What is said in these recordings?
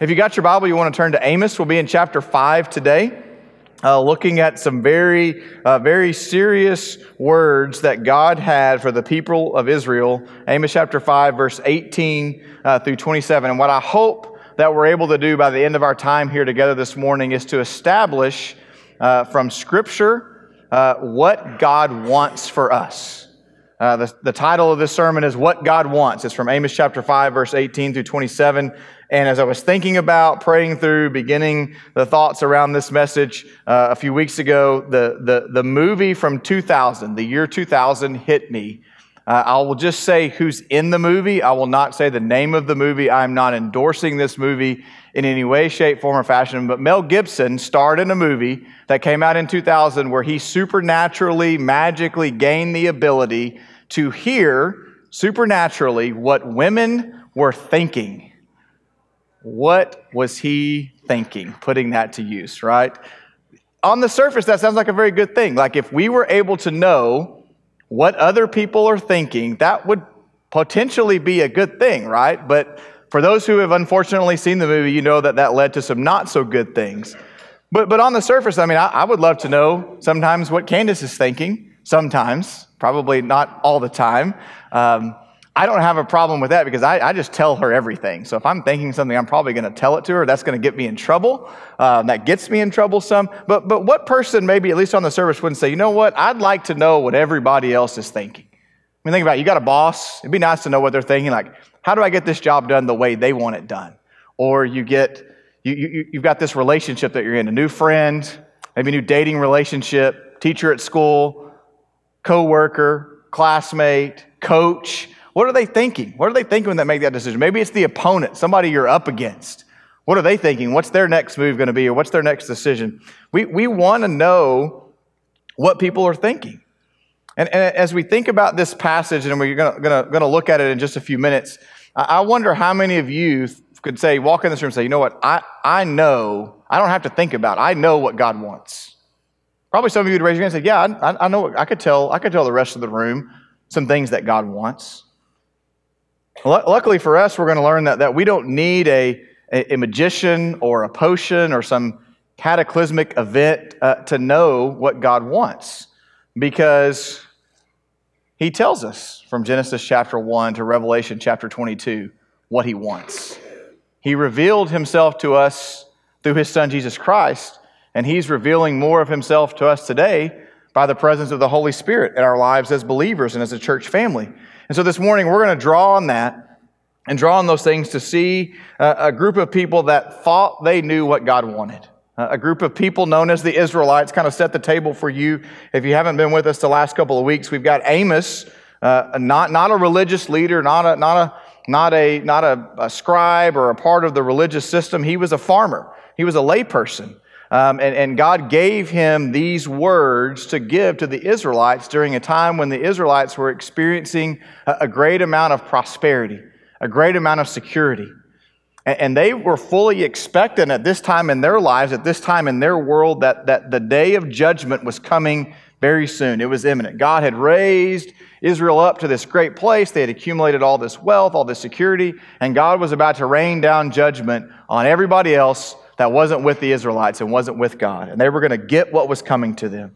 If you got your Bible, you want to turn to Amos. We'll be in chapter 5 today, uh, looking at some very, uh, very serious words that God had for the people of Israel. Amos chapter 5, verse 18 uh, through 27. And what I hope that we're able to do by the end of our time here together this morning is to establish uh, from Scripture uh, what God wants for us. Uh, the, the title of this sermon is What God Wants. It's from Amos chapter 5, verse 18 through 27. And as I was thinking about, praying through, beginning the thoughts around this message uh, a few weeks ago, the, the, the movie from 2000, the year 2000, hit me. Uh, I will just say who's in the movie. I will not say the name of the movie. I'm not endorsing this movie in any way, shape, form, or fashion. But Mel Gibson starred in a movie that came out in 2000 where he supernaturally, magically gained the ability to hear supernaturally what women were thinking. What was he thinking, putting that to use, right? On the surface, that sounds like a very good thing. Like if we were able to know what other people are thinking, that would potentially be a good thing, right? But for those who have unfortunately seen the movie, you know that that led to some not so good things. But, but on the surface, I mean, I, I would love to know sometimes what Candace is thinking, sometimes, probably not all the time. Um, I don't have a problem with that because I, I, just tell her everything. So if I'm thinking something, I'm probably going to tell it to her. That's going to get me in trouble. Um, that gets me in trouble some. But, but what person, maybe at least on the service, wouldn't say, you know what? I'd like to know what everybody else is thinking. I mean, think about it. You got a boss. It'd be nice to know what they're thinking. Like, how do I get this job done the way they want it done? Or you get, you, you, you've got this relationship that you're in, a new friend, maybe a new dating relationship, teacher at school, coworker, classmate, coach what are they thinking? What are they thinking when they make that decision? Maybe it's the opponent, somebody you're up against. What are they thinking? What's their next move going to be, or what's their next decision? We, we want to know what people are thinking. And, and, as we think about this passage, and we're going to look at it in just a few minutes, I wonder how many of you could say, walk in this room and say, you know what, I, I know, I don't have to think about it. I know what God wants. Probably some of you would raise your hand and say, yeah, I, I know, I could tell, I could tell the rest of the room some things that God wants. Luckily for us, we're going to learn that, that we don't need a, a, magician or a potion or some cataclysmic event uh, to know what God wants because He tells us from Genesis chapter 1 to Revelation chapter 22 what He wants. He revealed Himself to us through His Son Jesus Christ, and He's revealing more of Himself to us today by the presence of the Holy Spirit in our lives as believers and as a church family. And so this morning, we're going to draw on that and draw on those things to see a group of people that thought they knew what God wanted. A group of people known as the Israelites kind of set the table for you. If you haven't been with us the last couple of weeks, we've got Amos, uh, not, not a religious leader, not a, not a, not a, not a, a scribe or a part of the religious system. He was a farmer. He was a layperson. Um, and, and God gave him these words to give to the Israelites during a time when the Israelites were experiencing a, a great amount of prosperity, a great amount of security. And, and they were fully expectant at this time in their lives, at this time in their world, that, that the day of judgment was coming very soon. It was imminent. God had raised Israel up to this great place. They had accumulated all this wealth, all this security, and God was about to rain down judgment on everybody else that wasn't with the Israelites and wasn't with God. And they were going to get what was coming to them.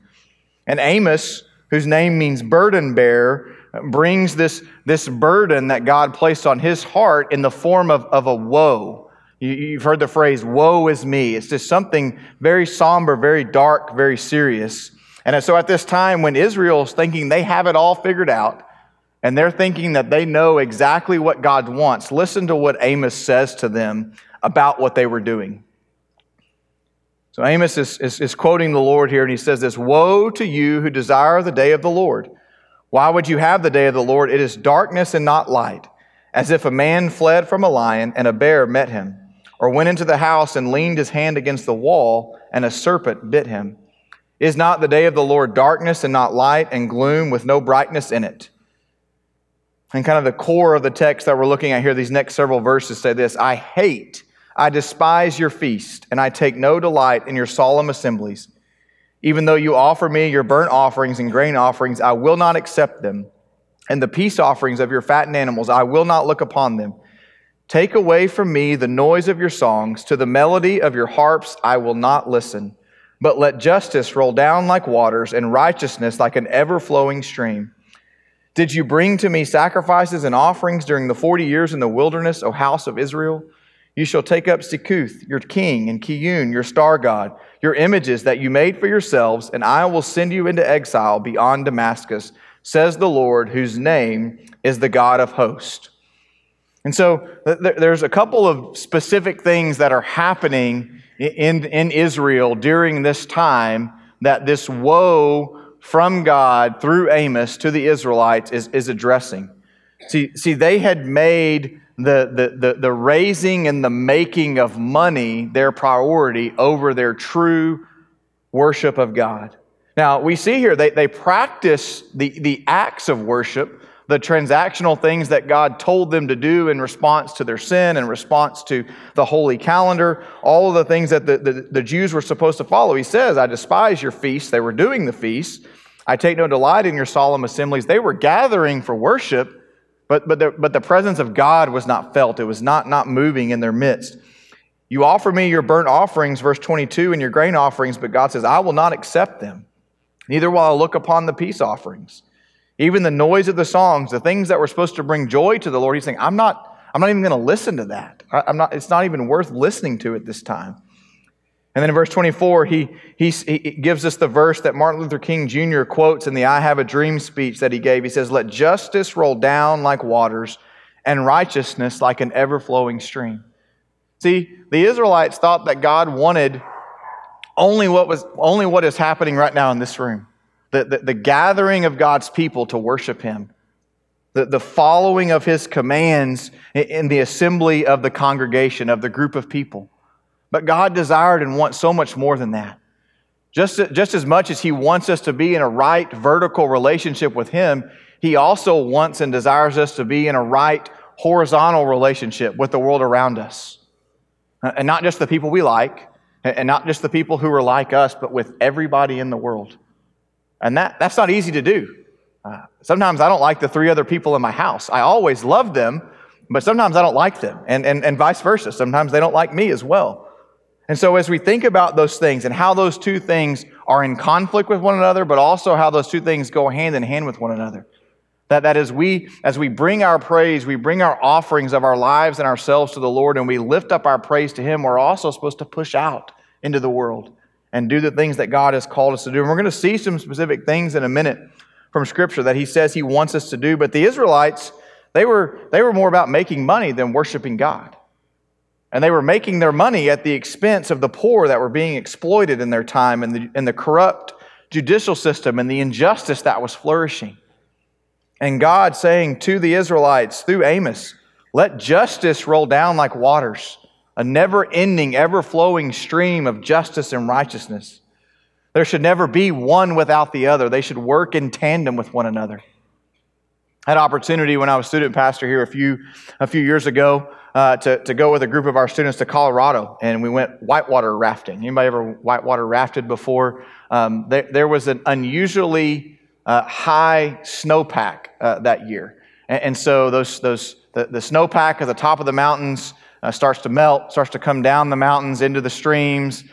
And Amos, whose name means burden bearer, brings this, this burden that God placed on his heart in the form of, of a woe. You, have heard the phrase, woe is me. It's just something very somber, very dark, very serious. And so at this time, when Israel's thinking they have it all figured out, and they're thinking that they know exactly what God wants, listen to what Amos says to them about what they were doing. So Amos is, is, is, quoting the Lord here, and he says this Woe to you who desire the day of the Lord. Why would you have the day of the Lord? It is darkness and not light, as if a man fled from a lion and a bear met him, or went into the house and leaned his hand against the wall, and a serpent bit him. Is not the day of the Lord darkness and not light, and gloom with no brightness in it? And kind of the core of the text that we're looking at here, these next several verses say this I hate I despise your feast, and I take no delight in your solemn assemblies. Even though you offer me your burnt offerings and grain offerings, I will not accept them. And the peace offerings of your fattened animals, I will not look upon them. Take away from me the noise of your songs. To the melody of your harps I will not listen. But let justice roll down like waters and righteousness like an ever flowing stream. Did you bring to me sacrifices and offerings during the forty years in the wilderness, O house of Israel? You shall take up Sikkuth, your king, and Kiyun, your star god, your images that you made for yourselves, and I will send you into exile beyond Damascus, says the Lord, whose name is the God of hosts. And so there's a couple of specific things that are happening in, in Israel during this time that this woe from God through Amos to the Israelites is, is addressing. See, see, they had made the, the, the, the raising and the making of money their priority over their true worship of God. Now, we see here they, they practice the, the acts of worship, the transactional things that God told them to do in response to their sin, in response to the holy calendar, all of the things that the, the, the Jews were supposed to follow. He says, I despise your feasts. They were doing the feasts. I take no delight in your solemn assemblies. They were gathering for worship, but, but, the, but the presence of God was not felt. It was not, not moving in their midst. You offer me your burnt offerings, verse 22, and your grain offerings, but God says, I will not accept them. Neither will I look upon the peace offerings. Even the noise of the songs, the things that were supposed to bring joy to the Lord, he's saying, I'm not, I'm not even going to listen to that. I'm not, it's not even worth listening to at this time. And then in verse 24, he, he, he gives us the verse that Martin Luther King Jr. quotes in the I Have a Dream speech that he gave. He says, Let justice roll down like waters and righteousness like an ever flowing stream. See, the Israelites thought that God wanted only what, was, only what is happening right now in this room the, the, the gathering of God's people to worship Him, the, the following of His commands in the assembly of the congregation, of the group of people. But God desired and wants so much more than that. Just, just as much as He wants us to be in a right vertical relationship with Him, He also wants and desires us to be in a right horizontal relationship with the world around us. And not just the people we like, and not just the people who are like us, but with everybody in the world. And that, that's not easy to do. Uh, sometimes I don't like the three other people in my house. I always love them, but sometimes I don't like them, and, and, and vice versa. Sometimes they don't like me as well. And so, as we think about those things and how those two things are in conflict with one another, but also how those two things go hand in hand with one another, that, that as, we, as we bring our praise, we bring our offerings of our lives and ourselves to the Lord, and we lift up our praise to Him, we're also supposed to push out into the world and do the things that God has called us to do. And we're going to see some specific things in a minute from Scripture that He says He wants us to do. But the Israelites, they were, they were more about making money than worshiping God. And they were making their money at the expense of the poor that were being exploited in their time and the, and the corrupt judicial system and the injustice that was flourishing. And God saying to the Israelites through Amos, let justice roll down like waters a never ending, ever flowing stream of justice and righteousness. There should never be one without the other. They should work in tandem with one another. Had opportunity when I was student pastor here a few, a few years ago uh, to, to go with a group of our students to Colorado, and we went whitewater rafting. Anybody ever whitewater rafted before? Um, there, there, was an unusually uh, high snowpack uh, that year. And, and, so those, those, the, the snowpack at the top of the mountains uh, starts to melt, starts to come down the mountains into the streams,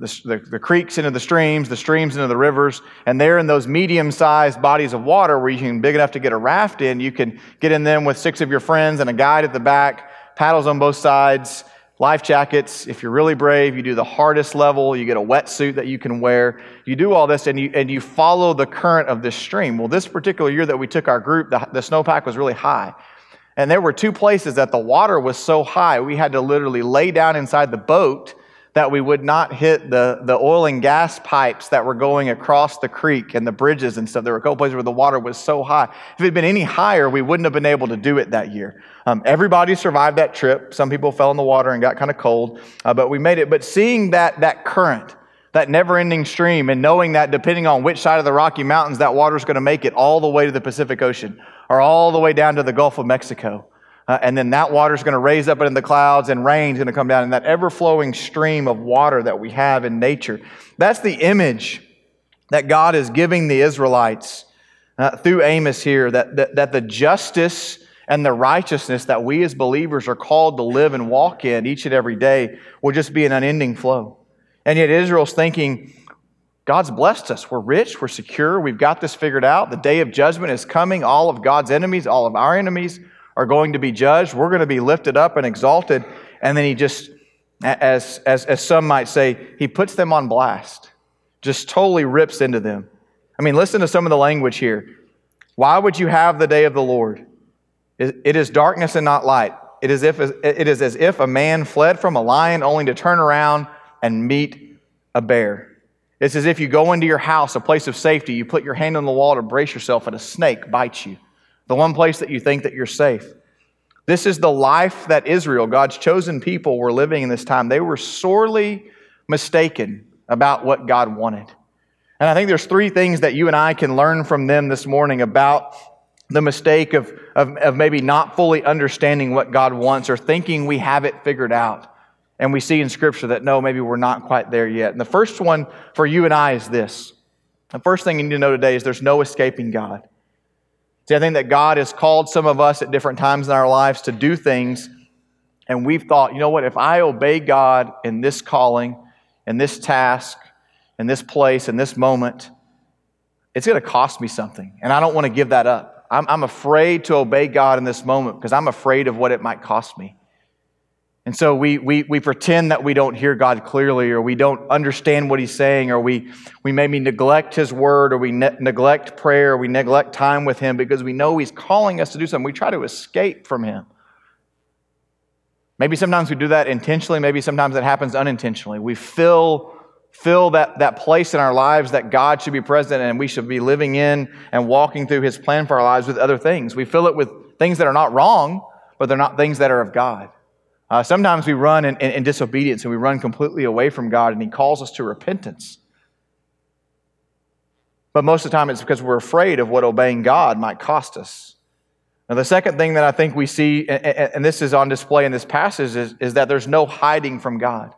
the, the, the, creeks into the streams, the streams into the rivers, and there in those medium sized bodies of water where you can big enough to get a raft in, you can get in them with six of your friends and a guide at the back, paddles on both sides, life jackets. If you're really brave, you do the hardest level, you get a wetsuit that you can wear. You do all this and you, and you follow the current of this stream. Well, this particular year that we took our group, the, the snowpack was really high. And there were two places that the water was so high, we had to literally lay down inside the boat that we would not hit the, the oil and gas pipes that were going across the creek and the bridges and stuff. There were a couple places where the water was so high. If it had been any higher, we wouldn't have been able to do it that year. Um, everybody survived that trip. Some people fell in the water and got kind of cold, uh, but we made it. But seeing that, that current, that never ending stream, and knowing that depending on which side of the Rocky Mountains that water is going to make it all the way to the Pacific Ocean or all the way down to the Gulf of Mexico. Uh, and then that water is going to raise up in the clouds and rain is going to come down and that ever flowing stream of water that we have in nature. That's the image that God is giving the Israelites uh, through Amos here that, that, that the justice and the righteousness that we as believers are called to live and walk in each and every day will just be an unending flow. And yet Israel's thinking, God's blessed us. We're rich, we're secure, we've got this figured out. The day of judgment is coming. All of God's enemies, all of our enemies are going to be judged. We're going to be lifted up and exalted. And then he just, as, as, as some might say, he puts them on blast, just totally rips into them. I mean, listen to some of the language here. Why would you have the day of the Lord? It is darkness and not light. It is, if, it is as if a man fled from a lion only to turn around and meet a bear. It's as if you go into your house, a place of safety, you put your hand on the wall to brace yourself, and a snake bites you. The one place that you think that you're safe. This is the life that Israel, God's chosen people, were living in this time. They were sorely mistaken about what God wanted. And I think there's three things that you and I can learn from them this morning about the mistake of, of, of, maybe not fully understanding what God wants or thinking we have it figured out. And we see in Scripture that no, maybe we're not quite there yet. And the first one for you and I is this. The first thing you need to know today is there's no escaping God. See, I think that God has called some of us at different times in our lives to do things, and we've thought, you know what, if I obey God in this calling, in this task, in this place, in this moment, it's going to cost me something, and I don't want to give that up. I'm, I'm afraid to obey God in this moment because I'm afraid of what it might cost me. And so we, we, we pretend that we don't hear God clearly, or we don't understand what He's saying, or we, we maybe neglect His word, or we ne- neglect prayer, or we neglect time with Him because we know He's calling us to do something. We try to escape from Him. Maybe sometimes we do that intentionally, maybe sometimes it happens unintentionally. We fill fill that, that place in our lives that God should be present and we should be living in and walking through His plan for our lives with other things. We fill it with things that are not wrong, but they're not things that are of God. Uh, sometimes we run in, in, in disobedience and we run completely away from God, and He calls us to repentance. But most of the time, it's because we're afraid of what obeying God might cost us. Now, the second thing that I think we see, and this is on display in this passage, is, is that there's no hiding from God.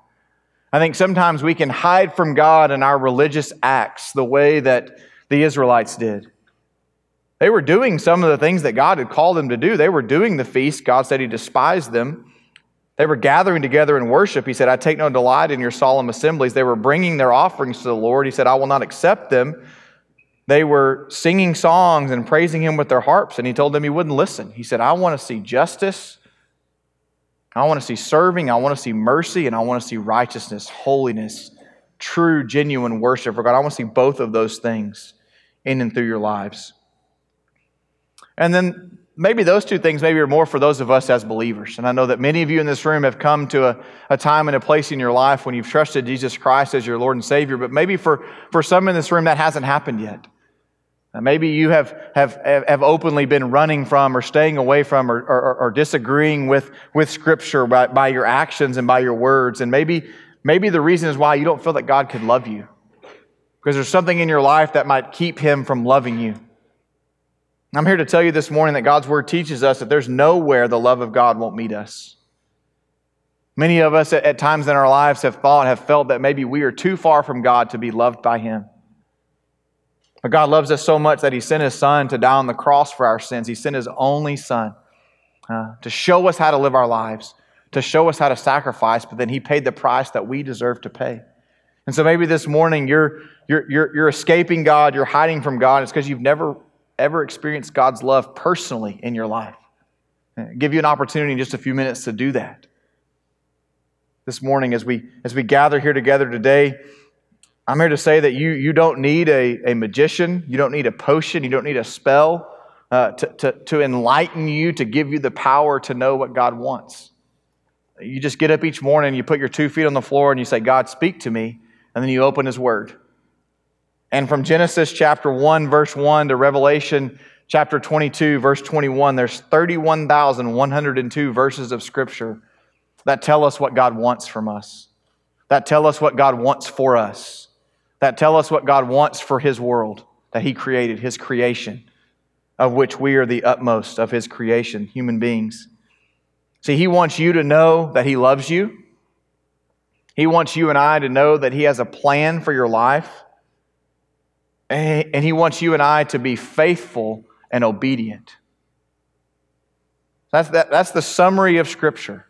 I think sometimes we can hide from God in our religious acts the way that the Israelites did. They were doing some of the things that God had called them to do. They were doing the feast. God said He despised them. They were gathering together in worship. He said, I take no delight in your solemn assemblies. They were bringing their offerings to the Lord. He said, I will not accept them. They were singing songs and praising Him with their harps, and He told them He wouldn't listen. He said, I want to see justice. I want to see serving, I want to see mercy, and I want to see righteousness, holiness, true, genuine worship for God. I want to see both of those things in and through your lives. And then maybe those two things maybe are more for those of us as believers. And I know that many of you in this room have come to a, a time and a place in your life when you've trusted Jesus Christ as your Lord and Savior, but maybe for, for some in this room that hasn't happened yet. Maybe you have, have, have openly been running from or staying away from or, or, or disagreeing with, with Scripture by, by your actions and by your words. And maybe, maybe the reason is why you don't feel that God could love you. Because there's something in your life that might keep Him from loving you. I'm here to tell you this morning that God's Word teaches us that there's nowhere the love of God won't meet us. Many of us at, at times in our lives have thought, have felt that maybe we are too far from God to be loved by Him. But God loves us so much that He sent His Son to die on the cross for our sins. He sent His only Son uh, to show us how to live our lives, to show us how to sacrifice, but then He paid the price that we deserve to pay. And so maybe this morning you're, you're, you're, you're escaping God, you're hiding from God. It's because you've never, ever experienced God's love personally in your life. I'll give you an opportunity in just a few minutes to do that. This morning, as we, as we gather here together today, I'm here to say that you, you don't need a, a magician, you don't need a potion, you don't need a spell uh, to, to, to enlighten you, to give you the power to know what God wants. You just get up each morning, you put your two feet on the floor, and you say, God, speak to me, and then you open His Word. And from Genesis chapter 1, verse 1 to Revelation chapter 22, verse 21, there's 31,102 verses of Scripture that tell us what God wants from us, that tell us what God wants for us that tell us what God wants for His world that He created, His creation, of which we are the utmost of His creation, human beings. See, He wants you to know that He loves you. He wants you and I to know that He has a plan for your life. And He wants you and I to be faithful and obedient. That's, that, that's the summary of Scripture.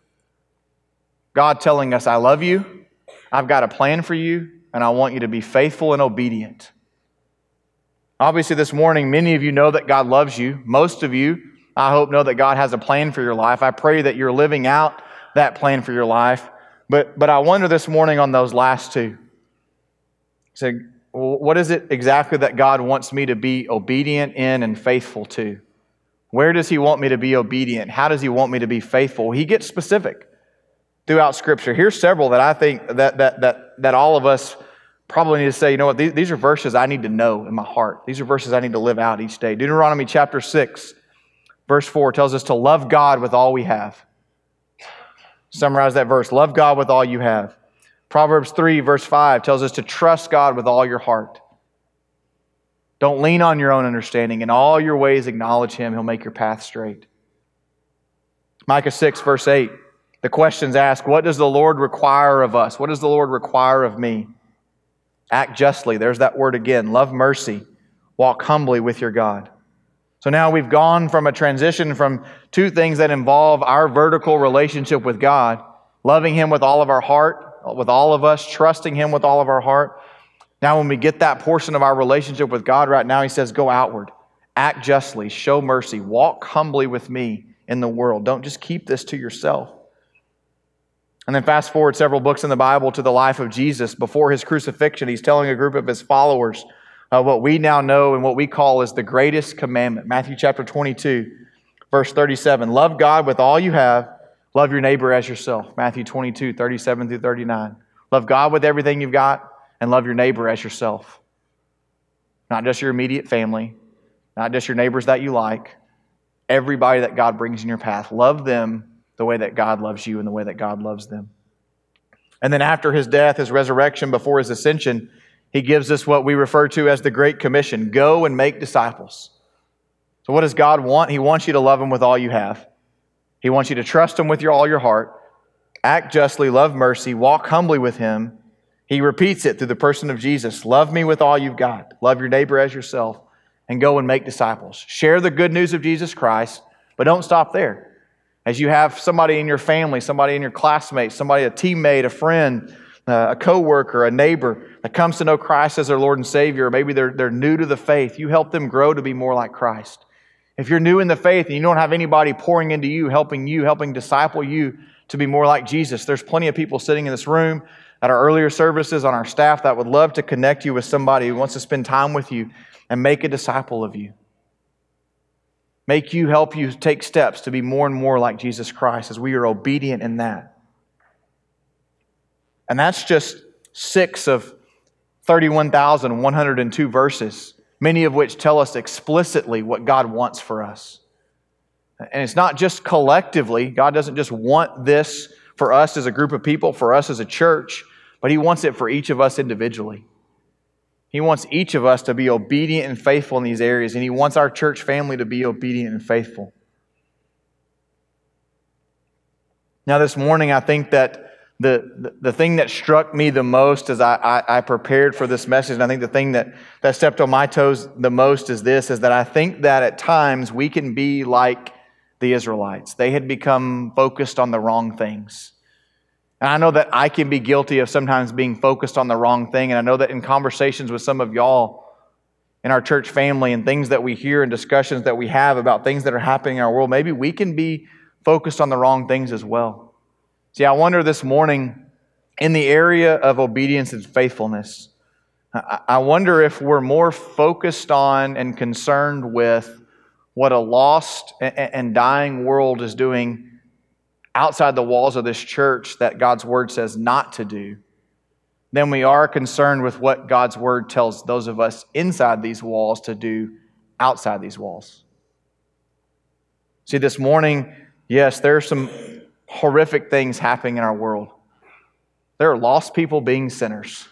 God telling us, I love you, I've got a plan for you, and I want you to be faithful and obedient. Obviously, this morning, many of you know that God loves you. Most of you, I hope, know that God has a plan for your life. I pray that you're living out that plan for your life. But, but I wonder this morning on those last two. So, what is it exactly that God wants me to be obedient in and faithful to? Where does He want me to be obedient? How does He want me to be faithful? He gets specific throughout Scripture. Here's several that I think that, that, that, that all of us probably need to say, you know what, these, these are verses I need to know in my heart. These are verses I need to live out each day. Deuteronomy chapter 6, verse 4 tells us to love God with all we have. Summarize that verse love God with all you have. Proverbs 3, verse 5 tells us to trust God with all your heart. Don't lean on your own understanding. In all your ways, acknowledge Him. He'll make your path straight. Micah 6, verse 8, the questions asked What does the Lord require of us? What does the Lord require of me? Act justly. There's that word again. Love mercy. Walk humbly with your God. So now we've gone from a transition from two things that involve our vertical relationship with God, loving Him with all of our heart, with all of us, trusting Him with all of our heart. Now, when we get that portion of our relationship with God right now, He says, Go outward, act justly, show mercy, walk humbly with me in the world. Don't just keep this to yourself. And then fast forward several books in the Bible to the life of Jesus. Before his crucifixion, he's telling a group of his followers uh, what we now know and what we call is the greatest commandment. Matthew chapter 22, verse 37. Love God with all you have. Love your neighbor as yourself. Matthew 22, 37 through 39. Love God with everything you've got and love your neighbor as yourself. Not just your immediate family, not just your neighbors that you like, everybody that God brings in your path. Love them the way that God loves you and the way that God loves them. And then after his death, his resurrection, before his ascension, he gives us what we refer to as the Great Commission go and make disciples. So, what does God want? He wants you to love him with all you have. He wants you to trust him with your, all your heart, act justly, love mercy, walk humbly with him. He repeats it through the person of Jesus love me with all you've got, love your neighbor as yourself, and go and make disciples. Share the good news of Jesus Christ, but don't stop there. As you have somebody in your family, somebody in your classmates, somebody, a teammate, a friend, uh, a coworker, a neighbor that comes to know Christ as their Lord and Savior, maybe they're, they're new to the faith, you help them grow to be more like Christ. If you're new in the faith and you don't have anybody pouring into you, helping you, helping disciple you to be more like Jesus, there's plenty of people sitting in this room at our earlier services on our staff that would love to connect you with somebody who wants to spend time with you and make a disciple of you make you help you take steps to be more and more like Jesus Christ as we are obedient in that. And that's just six of 31,102 verses, many of which tell us explicitly what God wants for us. And it's not just collectively, God doesn't just want this for us as a group of people, for us as a church, but He wants it for each of us individually. He wants each of us to be obedient and faithful in these areas, and He wants our church family to be obedient and faithful. Now, this morning, I think that the, the, thing that struck me the most as I, I, I, prepared for this message, and I think the thing that, that stepped on my toes the most is this, is that I think that at times we can be like the Israelites. They had become focused on the wrong things. And I know that I can be guilty of sometimes being focused on the wrong thing. And I know that in conversations with some of y'all in our church family and things that we hear and discussions that we have about things that are happening in our world, maybe we can be focused on the wrong things as well. See, I wonder this morning in the area of obedience and faithfulness, I wonder if we're more focused on and concerned with what a lost and dying world is doing outside the walls of this church that God's word says not to do, then we are concerned with what God's word tells those of us inside these walls to do outside these walls. See, this morning, yes, there are some horrific things happening in our world. There are lost people being sinners.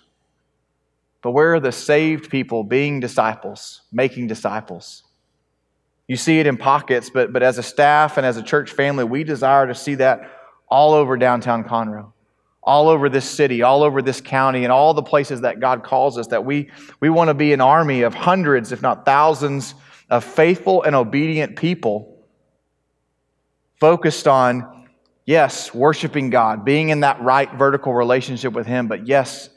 But where are the saved people being disciples, making disciples? You see it in pockets, but, but as a staff and as a church family, we desire to see that all over downtown Conroe, all over this city, all over this county, and all the places that God calls us, that we, we want to be an army of hundreds, if not thousands, of faithful and obedient people focused on, yes, worshiping God, being in that right vertical relationship with Him, but yes,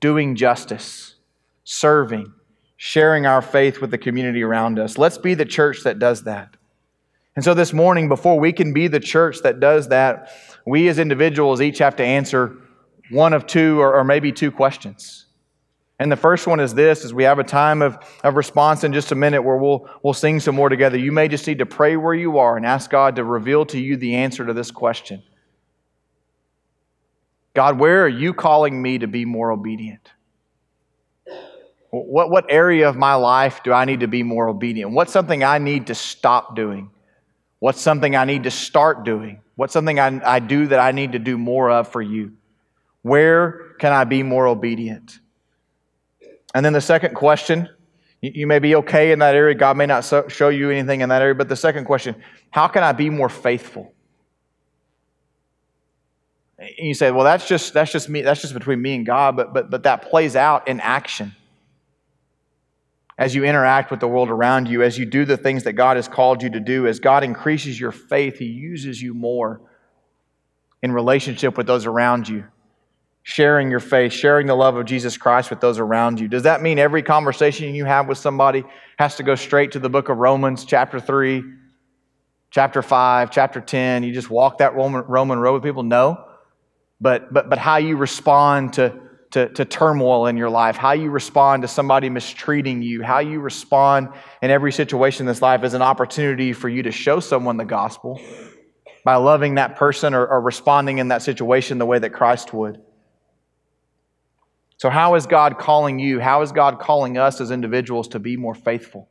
doing justice, serving, sharing our faith with the community around us. Let's be the church that does that. And so this morning, before we can be the church that does that, we as individuals each have to answer one of two or, or maybe two questions. And the first one is this is we have a time of, of response in just a minute where we'll, we'll sing some more together. You may just need to pray where you are and ask God to reveal to you the answer to this question. God, where are you calling me to be more obedient? What, what area of my life do I need to be more obedient? What's something I need to stop doing? What's something I need to start doing? What's something I, I do that I need to do more of for you? Where can I be more obedient? And then the second question you may be okay in that area. God may not show you anything in that area. But the second question how can I be more faithful? And you say, well, that's just, that's just me, that's just between me and God, but, but, but that plays out in action. As you interact with the world around you, as you do the things that God has called you to do, as God increases your faith, He uses you more in relationship with those around you sharing your faith, sharing the love of Jesus Christ with those around you. Does that mean every conversation you have with somebody has to go straight to the book of Romans, chapter 3, chapter 5, chapter 10? You just walk that Roman, Roman road with people? No. But, but, but how you respond to, to, to turmoil in your life, how you respond to somebody mistreating you, how you respond in every situation in this life is an opportunity for you to show someone the gospel by loving that person or, or responding in that situation the way that Christ would. So, how is God calling you? How is God calling us as individuals to be more faithful?